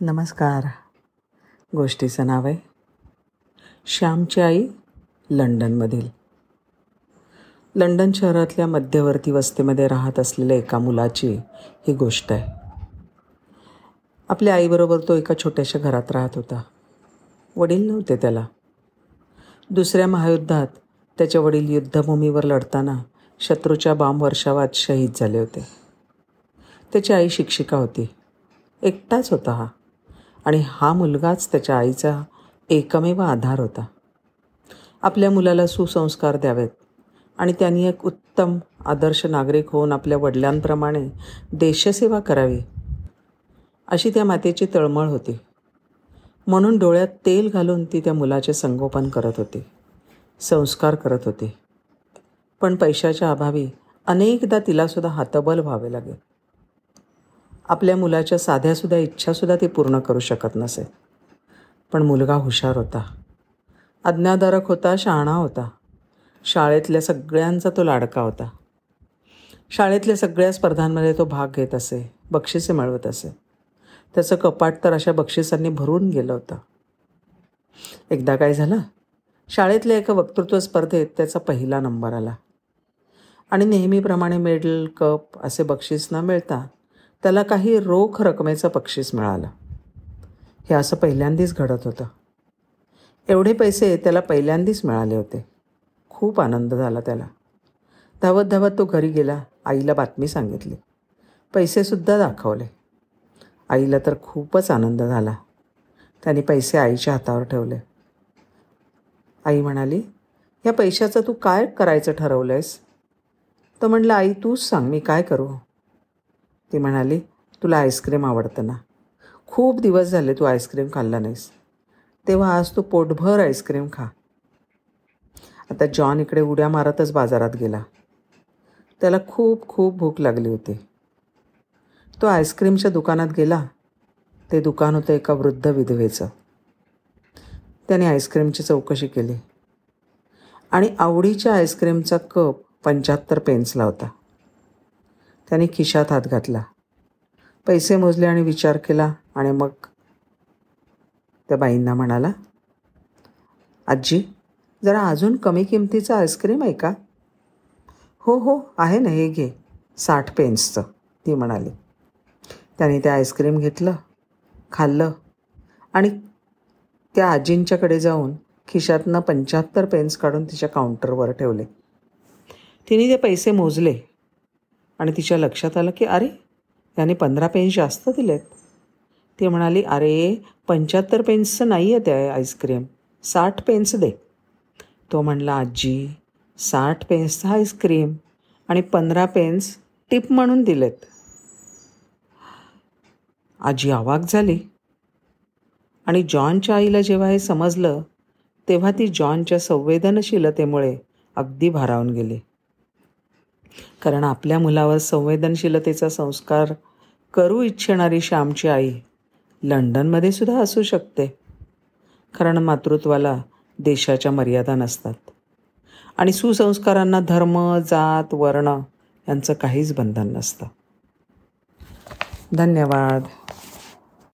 नमस्कार. गोष्टीचं नाव आहे श्यामची आई लंडनमधील. लंडन शहरातल्या मध्यवर्ती वस्तीमध्ये राहत असलेल्या एका मुलाची ही गोष्ट आहे. आपल्या आईबरोबर तो एका छोट्याशा घरात राहत होता. वडील नव्हते त्याला. दुसऱ्या महायुद्धात त्याचे वडील युद्धभूमीवर लढताना शत्रूच्या बॉम्ब वर्षावात शहीद झाले होते. त्याची आई शिक्षिका होती. एकटाच होता हा. आणि हा मुलगाच त्याच्या आईचा एकमेव आधार होता. आपल्या मुलाला सुसंस्कार द्यावेत आणि त्यांनी एक उत्तम आदर्श नागरिक होऊन आपल्या वडिलांप्रमाणे देशसेवा करावी अशी त्या मातेची तळमळ होती. म्हणून डोळ्यात तेल घालून ती त्या मुलाचे संगोपन करत होती संस्कार करत होती. पण पैशाच्या अभावी अनेकदा तिलासुद्धा हातबल व्हावे लागेल. आपल्या मुलाच्या साध्यासुद्धा इच्छासुद्धा ती पूर्ण करू शकत नसे. पण मुलगा हुशार होता. अज्ञाधारक होता शहाणा होता. शाळेतल्या सगळ्यांचा तो लाडका होता. शाळेतल्या सगळ्या स्पर्धांमध्ये तो भाग घेत असे बक्षिसे मिळवत असे. त्याचं कपाट तर अशा बक्षिसांनी भरून गेलं होतं. एकदा काय झालं? शाळेतल्या एका वक्तृत्व स्पर्धेत त्याचा पहिला नंबर आला. आणि नेहमीप्रमाणे मेडल कप असे बक्षीस न मिळता त्याला काही रोख रकमेचं बक्षीस मिळालं. हे असं पहिल्यांदाच घडत होतं. एवढे पैसे त्याला पहिल्यांदाच मिळाले होते. खूप आनंद झाला त्याला. धावत धावत तो घरी गेला. आईला बातमी सांगितली. पैसेसुद्धा दाखवले. आईला तर खूपच आनंद झाला. त्याने पैसे आईच्या हातावर ठेवले. आई म्हणाली या पैशाचं तू काय करायचं ठरवलं आहेस तर म्हणलं आई तूच सांग मी काय करू? ती म्हणाली तुला आईस्क्रीम आवडतं ना? खूप दिवस झाले तू आईस्क्रीम खाल्ला नाहीस. तेव्हा आज तू पोटभर आईस्क्रीम खा. आता जॉन इकडे उड्या मारतच बाजारात गेला. त्याला खूप खूप भूक लागली होती. तो आईस्क्रीमच्या दुकानात गेला. ते दुकान होतं एका वृद्ध विधवेचं. त्याने आईस्क्रीमची चौकशी केली. आणि आवडीच्या आईस्क्रीमचा कप पंच्याहत्तर पेन्सला होता. त्याने खिशात हात घातला. पैसे मोजले आणि विचार केला आणि मग त्या बाईंना म्हणाला आजी जरा अजून कमी किमतीचं आईस्क्रीम आहे का? हो हो आहे ना हे घे साठ पेन्सचं ती म्हणाली. त्याने ते आईस्क्रीम घेतलं खाल्लं आणि त्या आजींच्याकडे जाऊन खिशातनं पंच्याहत्तर पेन्स काढून तिच्या काउंटरवर ठेवले. तिने ते पैसे मोजले आणि तिच्या लक्षात आलं की अरे याने पंधरा पेन्स जास्त दिलेत. ती म्हणाली अरे पंच्याहत्तर पेन्सचं नाही आहे त्या आईस्क्रीम साठ पेन्स दे. तो म्हणला आजी साठ पेन्सचा आईस्क्रीम आणि पंधरा पेन्स टिप म्हणून दिलेत. आजी आवाक झाली. आणि जॉनच्या आईला जेव्हा हे समजलं तेव्हा ती जॉनच्या संवेदनशीलतेमुळे अगदी भारावून गेली. कारण आपल्या मुलावर संवेदनशीलतेचा संस्कार करू इच्छिणारी श्यामची आई लंडनमध्ये सुद्धा असू शकते. कारण मातृत्वाला देशाच्या मर्यादा नसतात. आणि सुसंस्कारांना धर्म जात वर्ण यांचं काहीच बंधन नसतं. धन्यवाद.